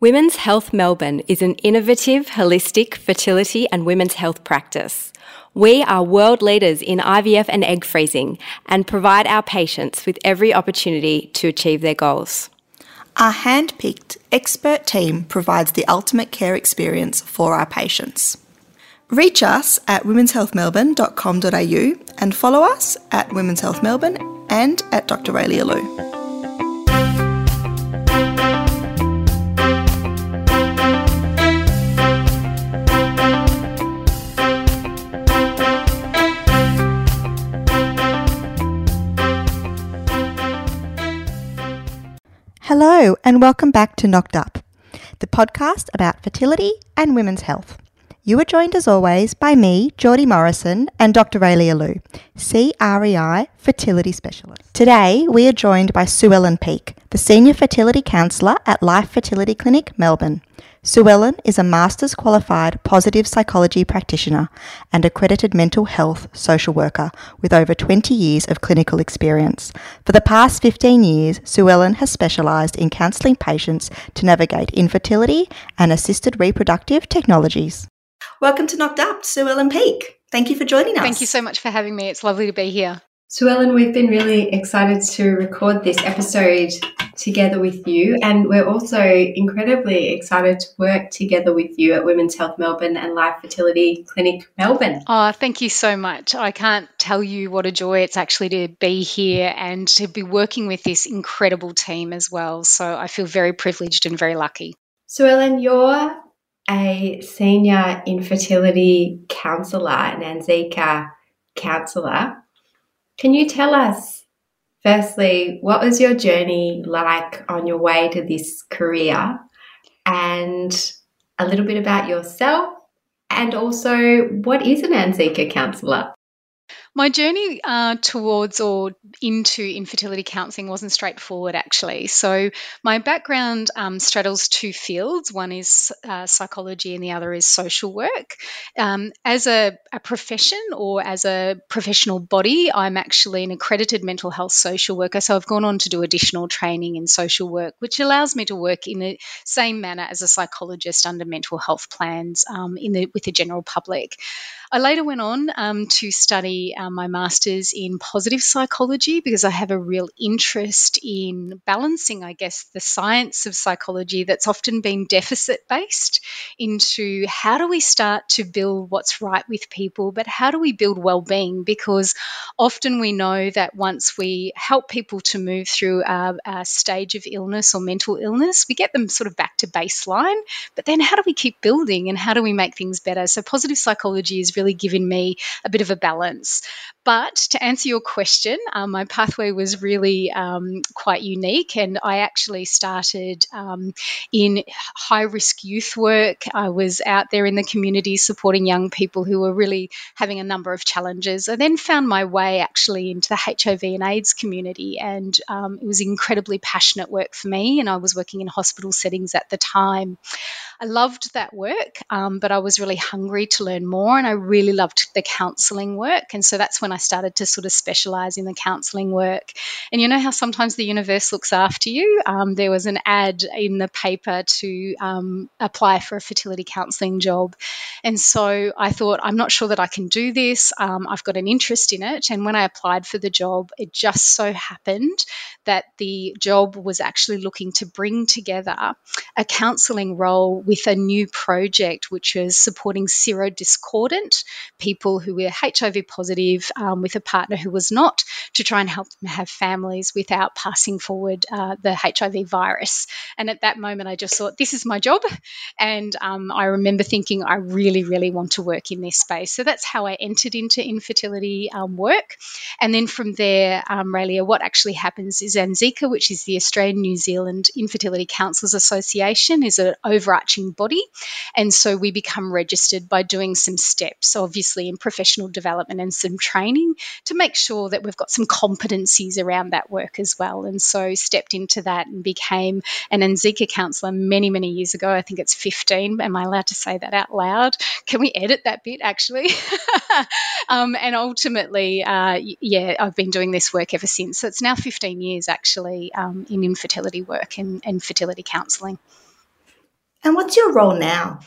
Women's Health Melbourne is an innovative, holistic fertility and women's health practice. We are world leaders in IVF and egg freezing and provide our patients with every opportunity to achieve their goals. Our hand picked expert team provides the ultimate care experience for our patients. Reach us at womenshealthmelbourne.com.au and follow us at Women's Health Melbourne and at Dr. Raelia Lew. Hello, and welcome back to Knocked Up, the podcast about fertility and women's health. You are joined as always by me, Geordie Morrison, and Dr. Raelia Lew, CREI fertility specialist. Today, we are joined by Suellen Peak, the Senior Fertility Counsellor at Life Fertility Clinic, Melbourne. Suellen is a Master's Qualified Positive Psychology Practitioner and accredited mental health social worker with over 20 years of clinical experience. For the past 15 years, Suellen has specialised in counselling patients to navigate infertility and assisted reproductive technologies. Welcome to Knocked Up, Suellen Peak. Thank you for joining us. Thank you so much for having me. It's lovely to be here. Suellen, we've been really excited to record this episode together with you. And we're also incredibly excited to work together with you at Women's Health Melbourne and Life Fertility Clinic Melbourne. Oh, thank you so much. I can't tell you what a joy it's actually to be here and to be working with this incredible team as well. So I feel very privileged and very lucky. Suellen, you're a senior infertility counsellor, an NZICA counsellor. Can you tell us, firstly, what was your journey like on your way to this career and a little bit about yourself? And also, what is an NZICA counsellor? My journey uh, towards or into infertility counselling wasn't straightforward, actually. So, my background um, straddles two fields one is uh, psychology, and the other is social work. Um, as a, a, profession or as a professional body, I'm actually an accredited mental health social worker. So, I've gone on to do additional training in social work, which allows me to work in the same manner as a psychologist under mental health plans um, in the, with the general public. I later went on um, to study uh, my master's in positive psychology because I have a real interest in balancing, I guess, the science of psychology that's often been deficit based into how do we start to build what's right with people, but how do we build well being? Because often we know that once we help people to move through a, a stage of illness or mental illness, we get them sort of back to baseline. But then how do we keep building and how do we make things better? So, positive psychology is really really given me a bit of a balance. But to answer your question, um, my pathway was really um, quite unique, and I actually started um, in high risk youth work. I was out there in the community supporting young people who were really having a number of challenges. I then found my way actually into the HIV and AIDS community, and um, it was incredibly passionate work for me. And I was working in hospital settings at the time. I loved that work, um, but I was really hungry to learn more, and I really loved the counselling work. And so that's when I started to sort of specialise in the counselling work. And you know how sometimes the universe looks after you? Um, there was an ad in the paper to um, apply for a fertility counselling job. And so I thought, I'm not sure that I can do this. Um, I've got an interest in it. And when I applied for the job, it just so happened that the job was actually looking to bring together a counselling role with a new project, which was supporting serodiscordant people who were HIV positive um, with a partner who was not, to try and help them have families without passing forward uh, the HIV virus. And at that moment, I just thought, this is my job. And um, I remember thinking, I really, really want to work in this space. So that's how I entered into infertility um, work. And then from there, um, Raelia, what actually happens is ANZICA, which is the Australian New Zealand Infertility Counsellors Association, is an overarching body. And so we become registered by doing some steps, obviously in professional development and some training to make sure that we've got some competencies around that work as well. And so stepped into that and became an NZICA counsellor many, many years ago. I think it's 15. Am I allowed to say that out loud? Can we edit that bit actually? um, and ultimately, uh, yeah, I've been doing this work ever since. So it's now 15 years actually um, in infertility work and, and fertility counselling. And what's your role now?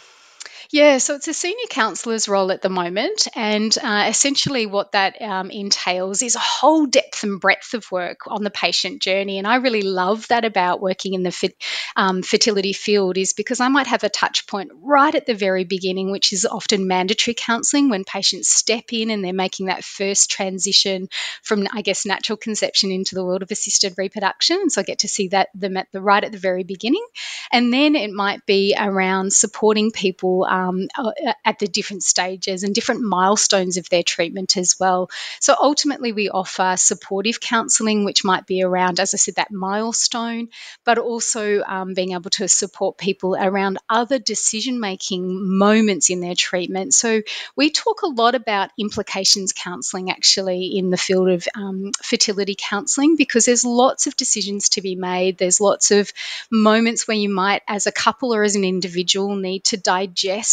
Yeah, so it's a senior counsellor's role at the moment, and uh, essentially what that um, entails is a whole depth and breadth of work on the patient journey. And I really love that about working in the fit, um, fertility field, is because I might have a touch point right at the very beginning, which is often mandatory counselling when patients step in and they're making that first transition from, I guess, natural conception into the world of assisted reproduction. So I get to see that them at the right at the very beginning, and then it might be around supporting people um, uh, at the different stages and different milestones of their treatment as well. So ultimately, we offer supportive counselling, which might be around, as I said, that milestone, but also um, being able to support people around other decision making moments in their treatment. So we talk a lot about implications counselling actually in the field of um, fertility counselling because there's lots of decisions to be made. There's lots of moments where you might, as a couple or as an individual, need to digest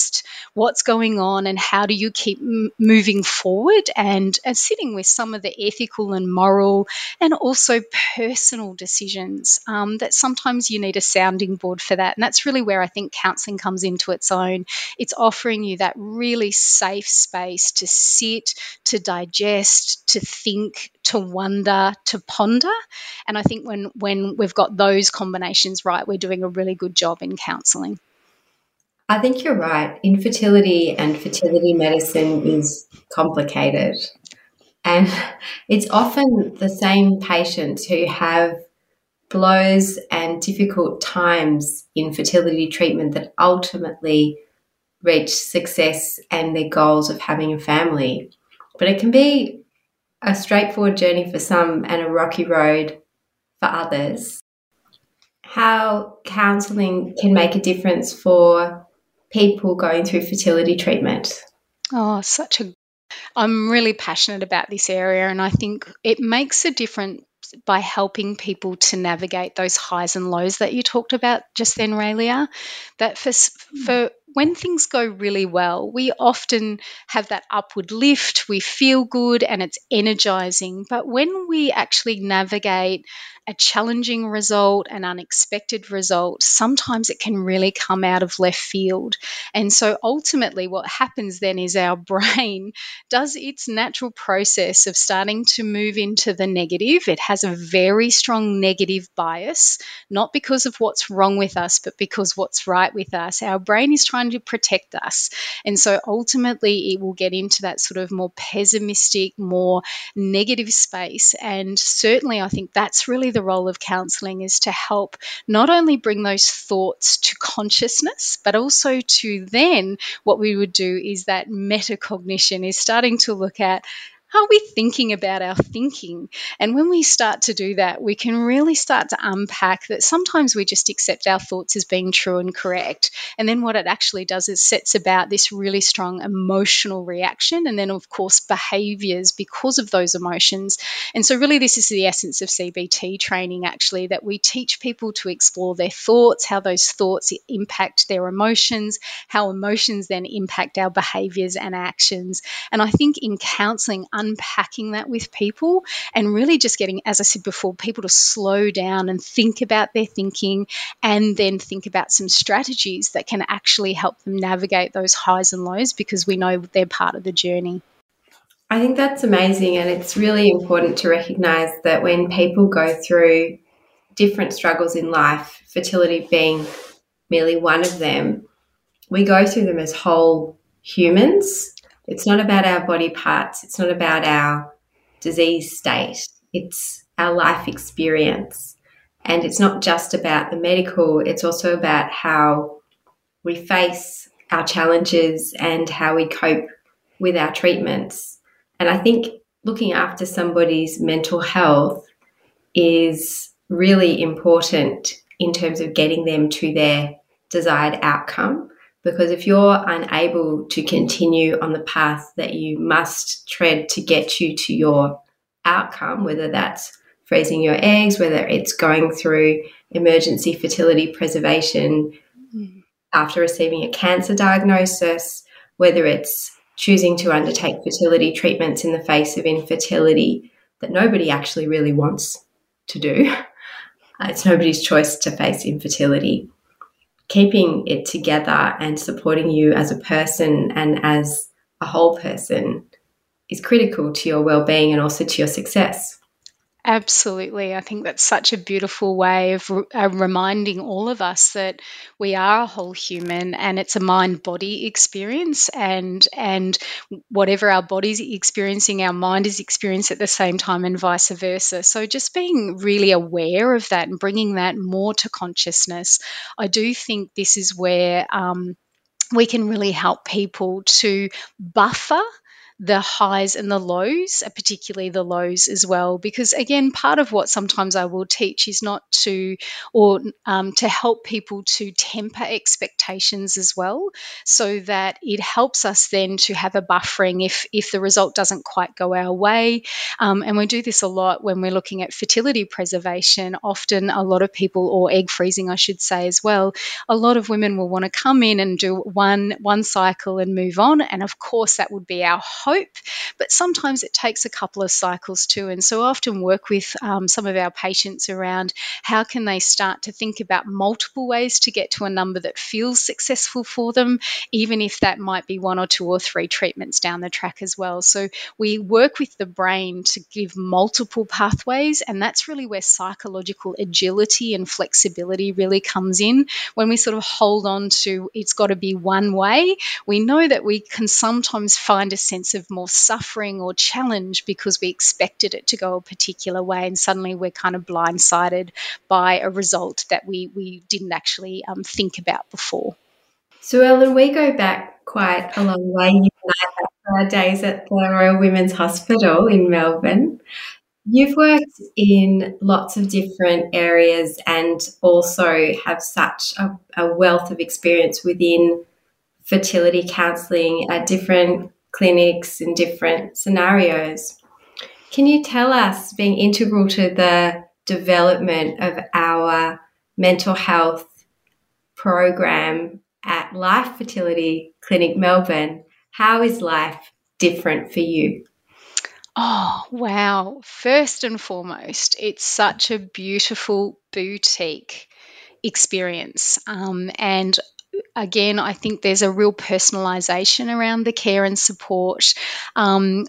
what's going on and how do you keep m- moving forward and, and sitting with some of the ethical and moral and also personal decisions um, that sometimes you need a sounding board for that. And that's really where I think counseling comes into its own. It's offering you that really safe space to sit, to digest, to think, to wonder, to ponder. And I think when when we've got those combinations right, we're doing a really good job in counselling. I think you're right. Infertility and fertility medicine is complicated. And it's often the same patients who have blows and difficult times in fertility treatment that ultimately reach success and their goals of having a family. But it can be a straightforward journey for some and a rocky road for others. How counselling can make a difference for people going through fertility treatment? Oh, such a I'm really passionate about this area, and I think it makes a difference by helping people to navigate those highs and lows that you talked about just then, Raelia. That for, for when things go really well, we often have that upward lift, we feel good, and it's energizing. But when we actually navigate a challenging result, an unexpected result, sometimes it can really come out of left field. And so ultimately, what happens then is our brain does its natural process of starting to move into the negative. It has a very strong negative bias, not because of what's wrong with us, but because what's right with us. Our brain is trying to protect us. And so ultimately, it will get into that sort of more pessimistic, more negative space. And certainly, I think that's really the role of counseling is to help not only bring those thoughts to consciousness, but also to then what we would do is that metacognition is starting to look at are we thinking about our thinking? And when we start to do that, we can really start to unpack that sometimes we just accept our thoughts as being true and correct. And then what it actually does is sets about this really strong emotional reaction and then, of course, behaviors because of those emotions. And so, really, this is the essence of CBT training actually that we teach people to explore their thoughts, how those thoughts impact their emotions, how emotions then impact our behaviors and actions. And I think in counseling, unpacking that with people and really just getting, as I said before, people to slow down and think about their thinking and then think about some strategies that can actually help them navigate those highs and lows because we know they're part of the journey. I think that's amazing. And it's really important to recognize that when people go through different struggles in life, fertility being merely one of them, we go through them as whole humans it's not about our body parts, it's not about our disease state, it's our life experience. And it's not just about the medical, it's also about how we face our challenges and how we cope with our treatments. And I think looking after somebody's mental health is really important in terms of getting them to their desired outcome. Because if you're unable to continue on the path that you must tread to get you to your outcome, whether that's freezing your eggs, whether it's going through emergency fertility preservation mm. after receiving a cancer diagnosis, whether it's choosing to undertake fertility treatments in the face of infertility that nobody actually really wants to do. It's nobody's choice to face infertility. Keeping it together and supporting you as a person and as a whole person is critical to your well-being and also to your success. Absolutely. I think that's such a beautiful way of uh, reminding all of us that we are a whole human and it's a mind body experience and and whatever our body's experiencing our mind is experiencing at the same time and vice versa. So just being really aware of that and bringing that more to consciousness. I do think this is where um, we can really help people to buffer the highs and the lows, uh, particularly the lows as well. Because again, part of what sometimes I will teach is not to, or um, to help people to temper expectations as well, so that it helps us then to have a buffering if if the result doesn't quite go our way. Um, and we do this a lot when we're looking at fertility preservation. Often, a lot of people, or egg freezing, I should say as well. A lot of women will want to come in and do one one cycle and move on, and of course that would be our hope, but sometimes it takes a couple of cycles too. And so I often work with um, some of our patients around how can they start to think about multiple ways to get to a number that feels successful for them, even if that might be one or two or three treatments down the track as well. So we work with the brain to give multiple pathways, and that's really where psychological agility and flexibility really comes in. When we sort of hold on to it's got to be one way, we know that we can sometimes find a sense of more suffering or challenge because we expected it to go a particular way and suddenly we're kind of blindsided by a result that we, we didn't actually um, think about before. Suellen, we go back quite a long way. You and days at the Royal Women's Hospital in Melbourne. You've worked in lots of different areas and also have such a, a wealth of experience within fertility counselling at different clinics in different scenarios. Can you tell us, being integral to the development of our mental health program at Life Fertility Clinic Melbourne, how is life different for you? Oh, wow. First and foremost, it's such a beautiful boutique experience. Um, and again, I think there's a real personalisation around the care and support, um,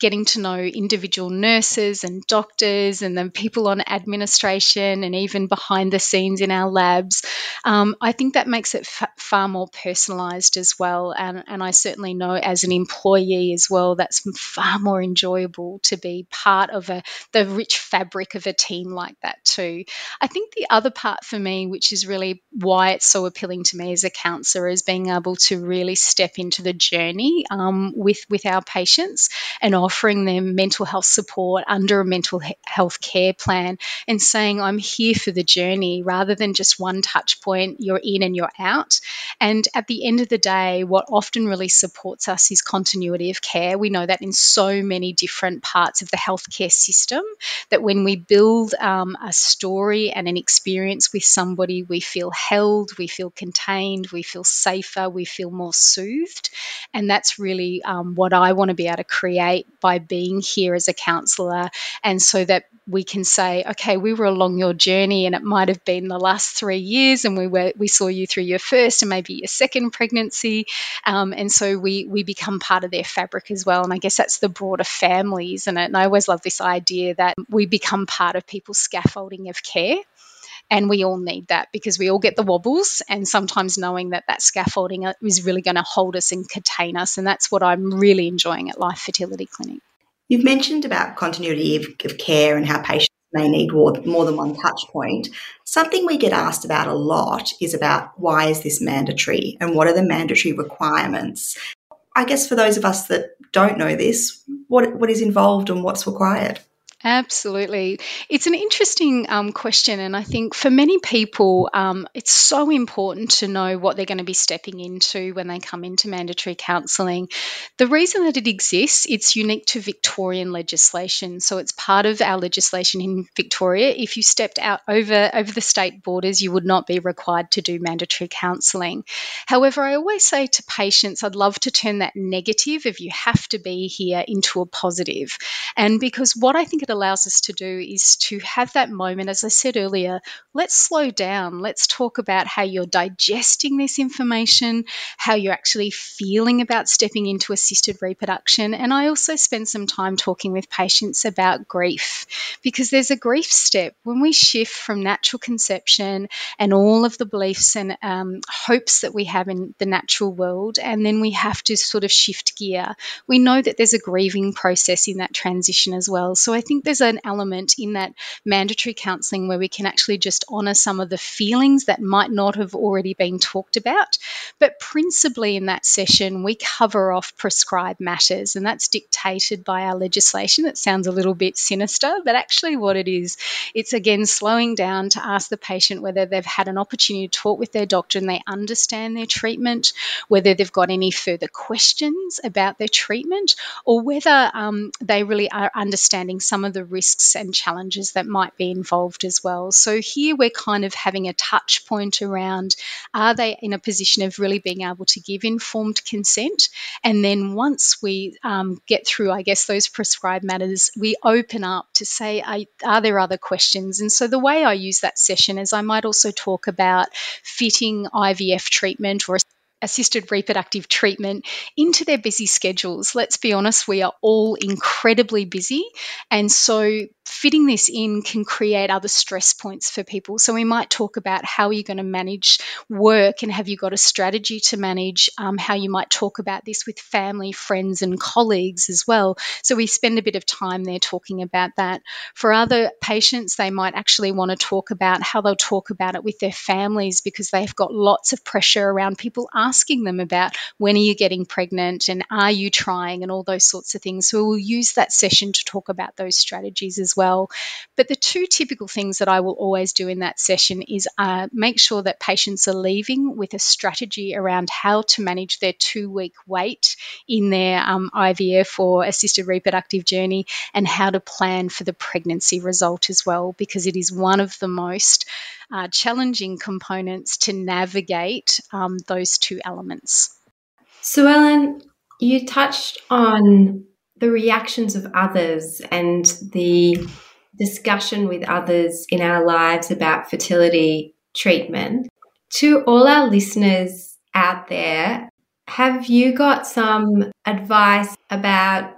getting to know individual nurses and doctors and then people on administration and even behind the scenes in our labs. Um, I think that makes it f- far more personalised as well. And, and I certainly know as an employee as well, that's far more enjoyable to be part of a, the rich fabric of a team like that too. I think the other part for me, which is really why it's so appealing to me, is a counsellor is being able to really step into the journey um, with with our patients and offering them mental health support under a mental health care plan and saying I'm here for the journey rather than just one touch point you're in and you're out. And at the end of the day what often really supports us is continuity of care. We know that in so many different parts of the healthcare system that when we build um, a story and an experience with somebody we feel held we feel contained we feel safer, we feel more soothed. And that's really um, what I want to be able to create by being here as a counsellor. And so that we can say, okay, we were along your journey and it might have been the last three years and we were we saw you through your first and maybe your second pregnancy. Um, and so we we become part of their fabric as well. And I guess that's the broader family, isn't it? And I always love this idea that we become part of people's scaffolding of care. And we all need that because we all get the wobbles. And sometimes knowing that that scaffolding is really going to hold us and contain us. And that's what I'm really enjoying at Life Fertility Clinic. You've mentioned about continuity of, of care and how patients may need more, more than one touch point. Something we get asked about a lot is about why is this mandatory and what are the mandatory requirements? I guess for those of us that don't know this, what, what is involved and what's required? Absolutely. It's an interesting um, question. And I think for many people, um, it's so important to know what they're going to be stepping into when they come into mandatory counselling. The reason that it exists, it's unique to Victorian legislation. So it's part of our legislation in Victoria. If you stepped out over, over the state borders, you would not be required to do mandatory counselling. However, I always say to patients, I'd love to turn that negative if you have to be here into a positive. And because what I think it allows us to do is to have that moment, as I said earlier, let's slow down. Let's talk about how you're digesting this information, how you're actually feeling about stepping into assisted reproduction. And I also spend some time talking with patients about grief because there's a grief step when we shift from natural conception and all of the beliefs and um, hopes that we have in the natural world, and then we have to sort of shift gear. We know that there's a grieving process in that transition as well. So I think there's an element in that mandatory counselling where we can actually just honour some of the feelings that might not have already been talked about. But principally in that session, we cover off prescribed matters, and that's dictated by our legislation. It sounds a little bit sinister, but actually, what it is, it's again slowing down to ask the patient whether they've had an opportunity to talk with their doctor and they understand their treatment, whether they've got any further questions about their treatment, or whether um, they really are understanding some of the risks and challenges that might be involved as well. So, here we're kind of having a touch point around are they in a position of really being able to give informed consent? And then once we um, get through, I guess, those prescribed matters, we open up to say, are, are there other questions? And so, the way I use that session is I might also talk about fitting IVF treatment or assisted reproductive treatment into their busy schedules. Let's be honest, we are all incredibly busy. And so fitting this in can create other stress points for people. So we might talk about how you're you going to manage work and have you got a strategy to manage um, how you might talk about this with family, friends, and colleagues as well. So we spend a bit of time there talking about that. For other patients, they might actually want to talk about how they'll talk about it with their families because they've got lots of pressure around people asking them about when are you getting pregnant and are you trying and all those sorts of things. So we'll use that session to talk about those strategies as well. But the two typical things that I will always do in that session is uh, make sure that patients are leaving with a strategy around how to manage their two week wait in their um, IVF or assisted reproductive journey and how to plan for the pregnancy result as well, because it is one of the most uh, challenging components to navigate um, those two elements. Suellen, you touched on the reactions of others and the discussion with others in our lives about fertility treatment. To all our listeners out there, have you got some advice about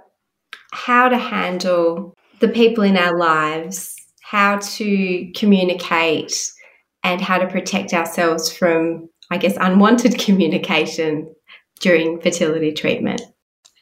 how to handle the people in our lives, how to communicate, and how to protect ourselves from, I guess, unwanted communication during fertility treatment?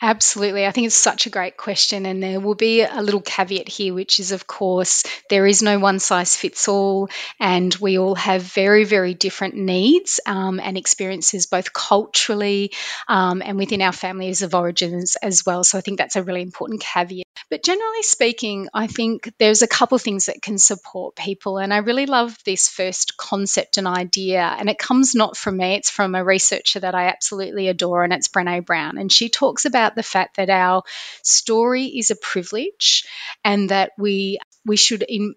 Absolutely. I think it's such a great question. And there will be a little caveat here, which is, of course, there is no one size fits all. And we all have very, very different needs um, and experiences, both culturally um, and within our families of origins as well. So I think that's a really important caveat. But generally speaking, I think there's a couple things that can support people. And I really love this first concept and idea. And it comes not from me, it's from a researcher that I absolutely adore, and it's Brene Brown. And she talks about the fact that our story is a privilege and that we we should in,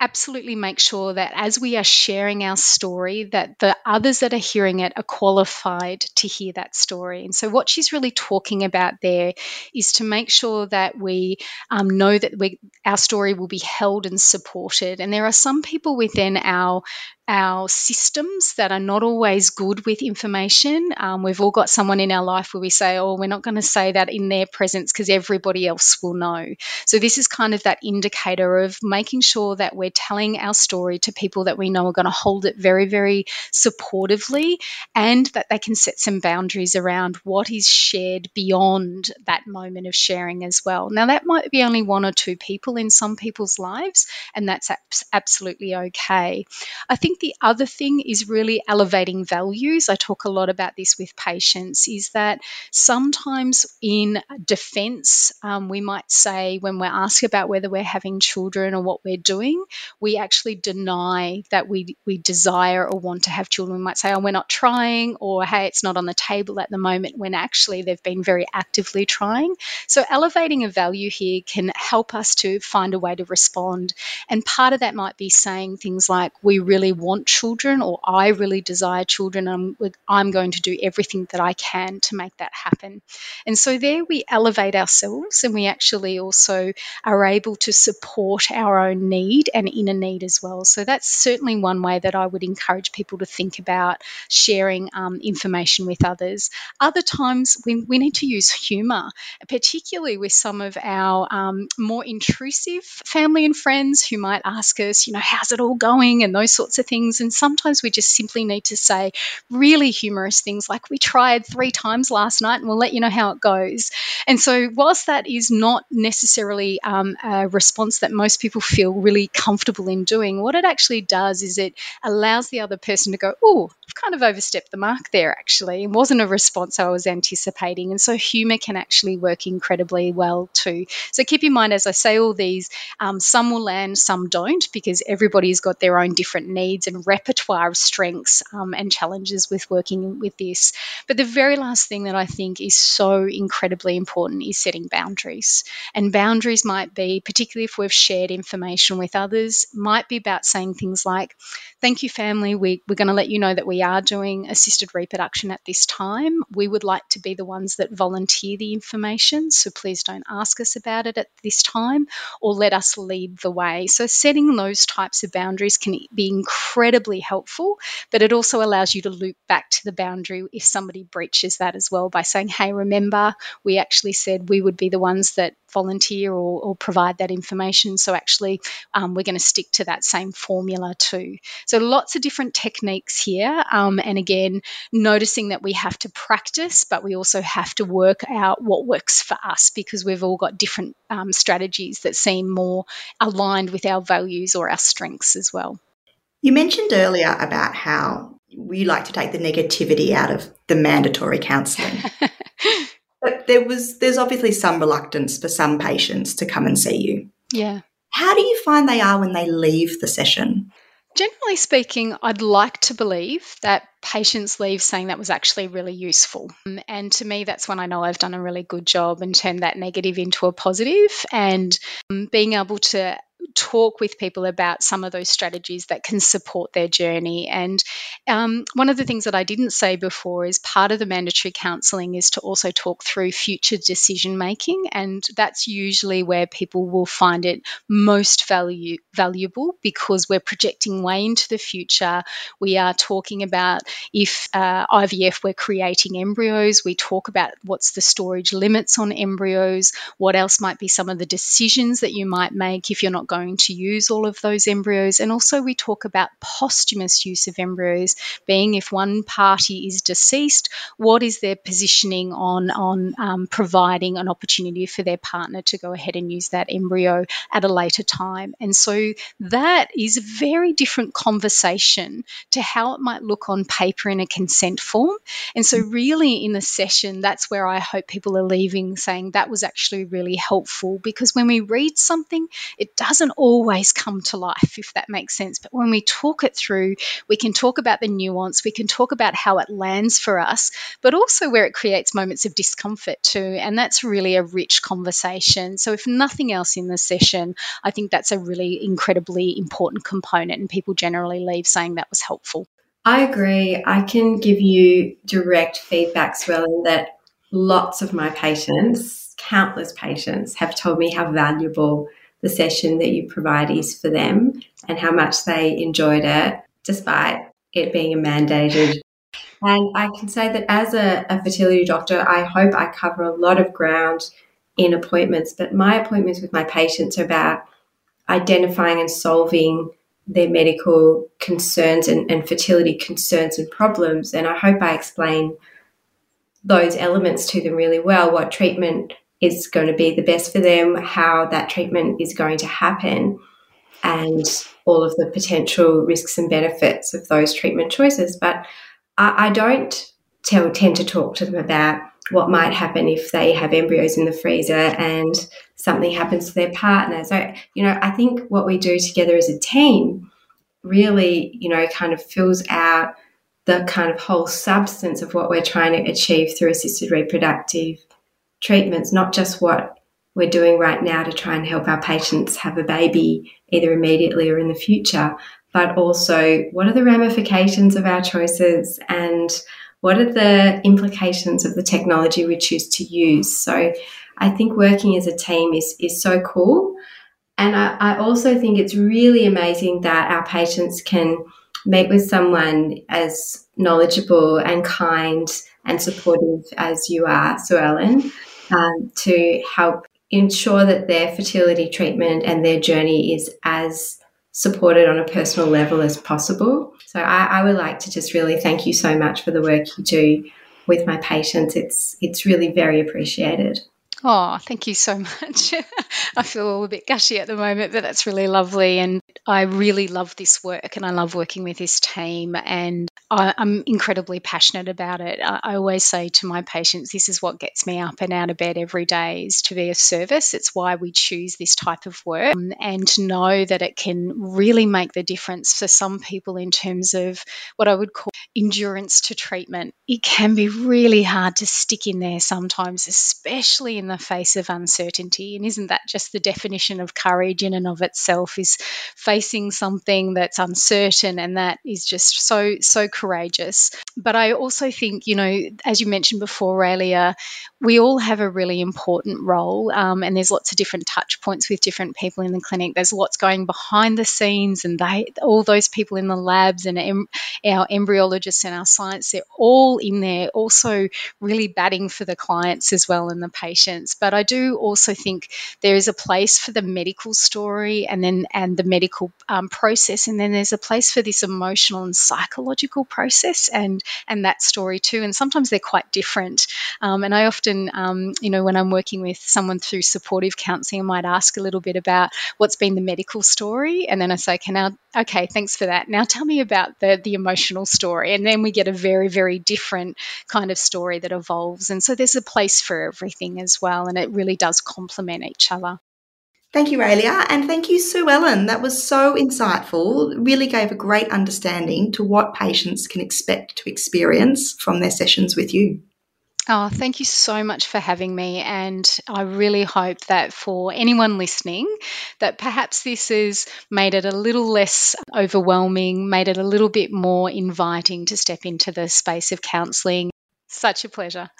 absolutely make sure that as we are sharing our story that the others that are hearing it are qualified to hear that story. And so what she's really talking about there is to make sure that we um, know that we, our story will be held and supported. And there are some people within our our systems that are not always good with information. Um, we've all got someone in our life where we say, oh, we're not going to say that in their presence because everybody else will know. So, this is kind of that indicator of making sure that we're telling our story to people that we know are going to hold it very, very supportively and that they can set some boundaries around what is shared beyond that moment of sharing as well. Now, that might be only one or two people in some people's lives, and that's absolutely okay. I think think the other thing is really elevating values. I talk a lot about this with patients, is that sometimes in defense, um, we might say when we're asked about whether we're having children or what we're doing, we actually deny that we, we desire or want to have children. We might say, oh, we're not trying, or hey, it's not on the table at the moment, when actually they've been very actively trying. So, elevating a value here can help us to find a way to respond. And part of that might be saying things like, we really want children or I really desire children. I'm, I'm going to do everything that I can to make that happen. And so there we elevate ourselves and we actually also are able to support our own need and inner need as well. So that's certainly one way that I would encourage people to think about sharing um, information with others. Other times we, we need to use humour, particularly with some of our um, more intrusive family and friends who might ask us, you know, how's it all going and those sorts of things. And sometimes we just simply need to say really humorous things like, we tried three times last night and we'll let you know how it goes. And so, whilst that is not necessarily um, a response that most people feel really comfortable in doing, what it actually does is it allows the other person to go, oh, I've kind of overstepped the mark there actually. It wasn't a response I was anticipating. And so, humour can actually work incredibly well too. So, keep in mind as I say all these, um, some will land, some don't, because everybody's got their own different needs and repertoire of strengths um, and challenges with working with this. But the very last thing that I think is so incredibly important is setting boundaries. And boundaries might be, particularly if we've shared information with others, might be about saying things like, Thank you, family. We, we're going to let you know that we are doing assisted reproduction at this time. We would like to be the ones that volunteer the information, so please don't ask us about it at this time or let us lead the way. So, setting those types of boundaries can be incredibly helpful, but it also allows you to loop back to the boundary if somebody breaches that as well by saying, hey, remember, we actually said we would be the ones that volunteer or, or provide that information. So, actually, um, we're going to stick to that same formula too. So, lots of different techniques here. Um, and again, noticing that we have to practice, but we also have to work out what works for us because we've all got different um, strategies that seem more aligned with our values or our strengths as well. You mentioned earlier about how we like to take the negativity out of the mandatory counselling. but there was there's obviously some reluctance for some patients to come and see you. Yeah. How do you find they are when they leave the session? Generally speaking, I'd like to believe that patients leave saying that was actually really useful. Um, and to me, that's when I know I've done a really good job and turned that negative into a positive. And um, being able to talk with people about some of those strategies that can support their journey. And um, one of the things that I didn't say before is part of the mandatory counselling is to also talk through future decision making. And that's usually where people will find it most value, valuable because we're projecting way into the future. We are talking about if uh, IVF, we're creating embryos. We talk about what's the storage limits on embryos, what else might be some of the decisions that you might make if you're not going to use all of those embryos. And also, we talk about posthumous use of embryos, being if one party is deceased, what is their positioning on, on um, providing an opportunity for their partner to go ahead and use that embryo at a later time. And so, that is a very different conversation to how it might look on paper in a consent form. And so, really, in the session, that's where I hope people are leaving saying that was actually really helpful because when we read something, it doesn't doesn't always come to life, if that makes sense. But when we talk it through, we can talk about the nuance, we can talk about how it lands for us, but also where it creates moments of discomfort too. And that's really a rich conversation. So, if nothing else in the session, I think that's a really incredibly important component, and people generally leave saying that was helpful. I agree. I can give you direct feedback, Suellen, that lots of my patients, countless patients, have told me how valuable the session that you provide is for them and how much they enjoyed it, despite it being a mandated. And I can say that as a, a fertility doctor, I hope I cover a lot of ground in appointments, but my appointments with my patients are about identifying and solving their medical concerns and, and, fertility concerns and problems. And I hope I explain those elements to them really well what treatment is going to be the best for them, how that treatment is going to happen, and all of the potential risks and benefits of those treatment choices. But I, I don't tell, tend to talk to them about what might happen if they have embryos in the freezer and something happens to their partner. So, you know, I think what we do together as a team really, you know, kind of fills out the kind of whole substance of what we're trying to achieve through assisted reproductive treatments, not just what we're doing right now to try and help our patients have a baby either immediately or in the future, but also what are the ramifications of our choices and what are the implications of the technology we choose to use. So I think working as a team is, is so cool. And I, I also think it's really amazing that our patients can meet with someone as knowledgeable and kind and supportive as you are, Suellen, um, to help ensure that their fertility treatment and their journey is as supported on a personal level as possible. So I, I would like to just really thank you so much for the work you do with my patients. It's it's really very appreciated. Oh, thank you so much. I feel a bit gushy at the moment, but that's really lovely. And I really love this work and I love working with this team. And I, am incredibly passionate about it. I, I, always say to my patients, this is what gets me up and out of bed every day is to be of service. It's why we choose this type of work um, and to know that it can really make the difference for some people in terms of what I would call endurance to treatment. It can be really hard to stick in there sometimes, especially in the face of uncertainty. And isn't that just the definition of courage in and of itself is facing something that's uncertain and that is just so, so courageous. But I also think, you know, as you mentioned before, Raelia, we all have a really important role um, and there's lots of different touch points with different people in the clinic. There's lots going behind the scenes and they, all those people in the labs and em- our embryologists and our science, they're all in there also really batting for the clients as well and the patients. But I do also think there is a place for the medical story and then and the medical um, process, and then there's a place for this emotional and psychological process and and that story too. And sometimes they're quite different. Um, and I often, um, you know, when I'm working with someone through supportive counselling, I might ask a little bit about what's been the medical story, and then I say, "Okay, now, okay, thanks for that. Now tell me about the the emotional story." And then we get a very very different kind of story that evolves. And so there's a place for everything as well, and it really does complement each other. Thank you, Raelia, and thank you, Suellen. That was so insightful. Really gave a great understanding to what patients can expect to experience from their sessions with you. Oh, thank you so much for having me. And I really hope that for anyone listening, that perhaps this has made it a little less overwhelming, made it a little bit more inviting to step into the space of counselling. Such a pleasure.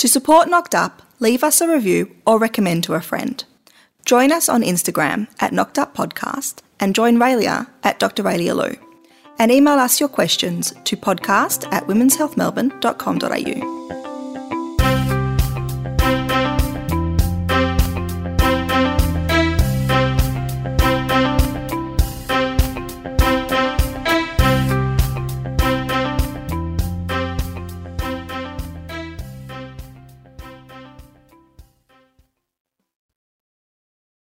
To support Knocked Up, leave us a review or recommend to a friend. Join us on Instagram at Knocked Up Podcast and join Raelia at Dr. Raelia Lew. And email us your questions to podcast at womenshealthmelbourne.com.au.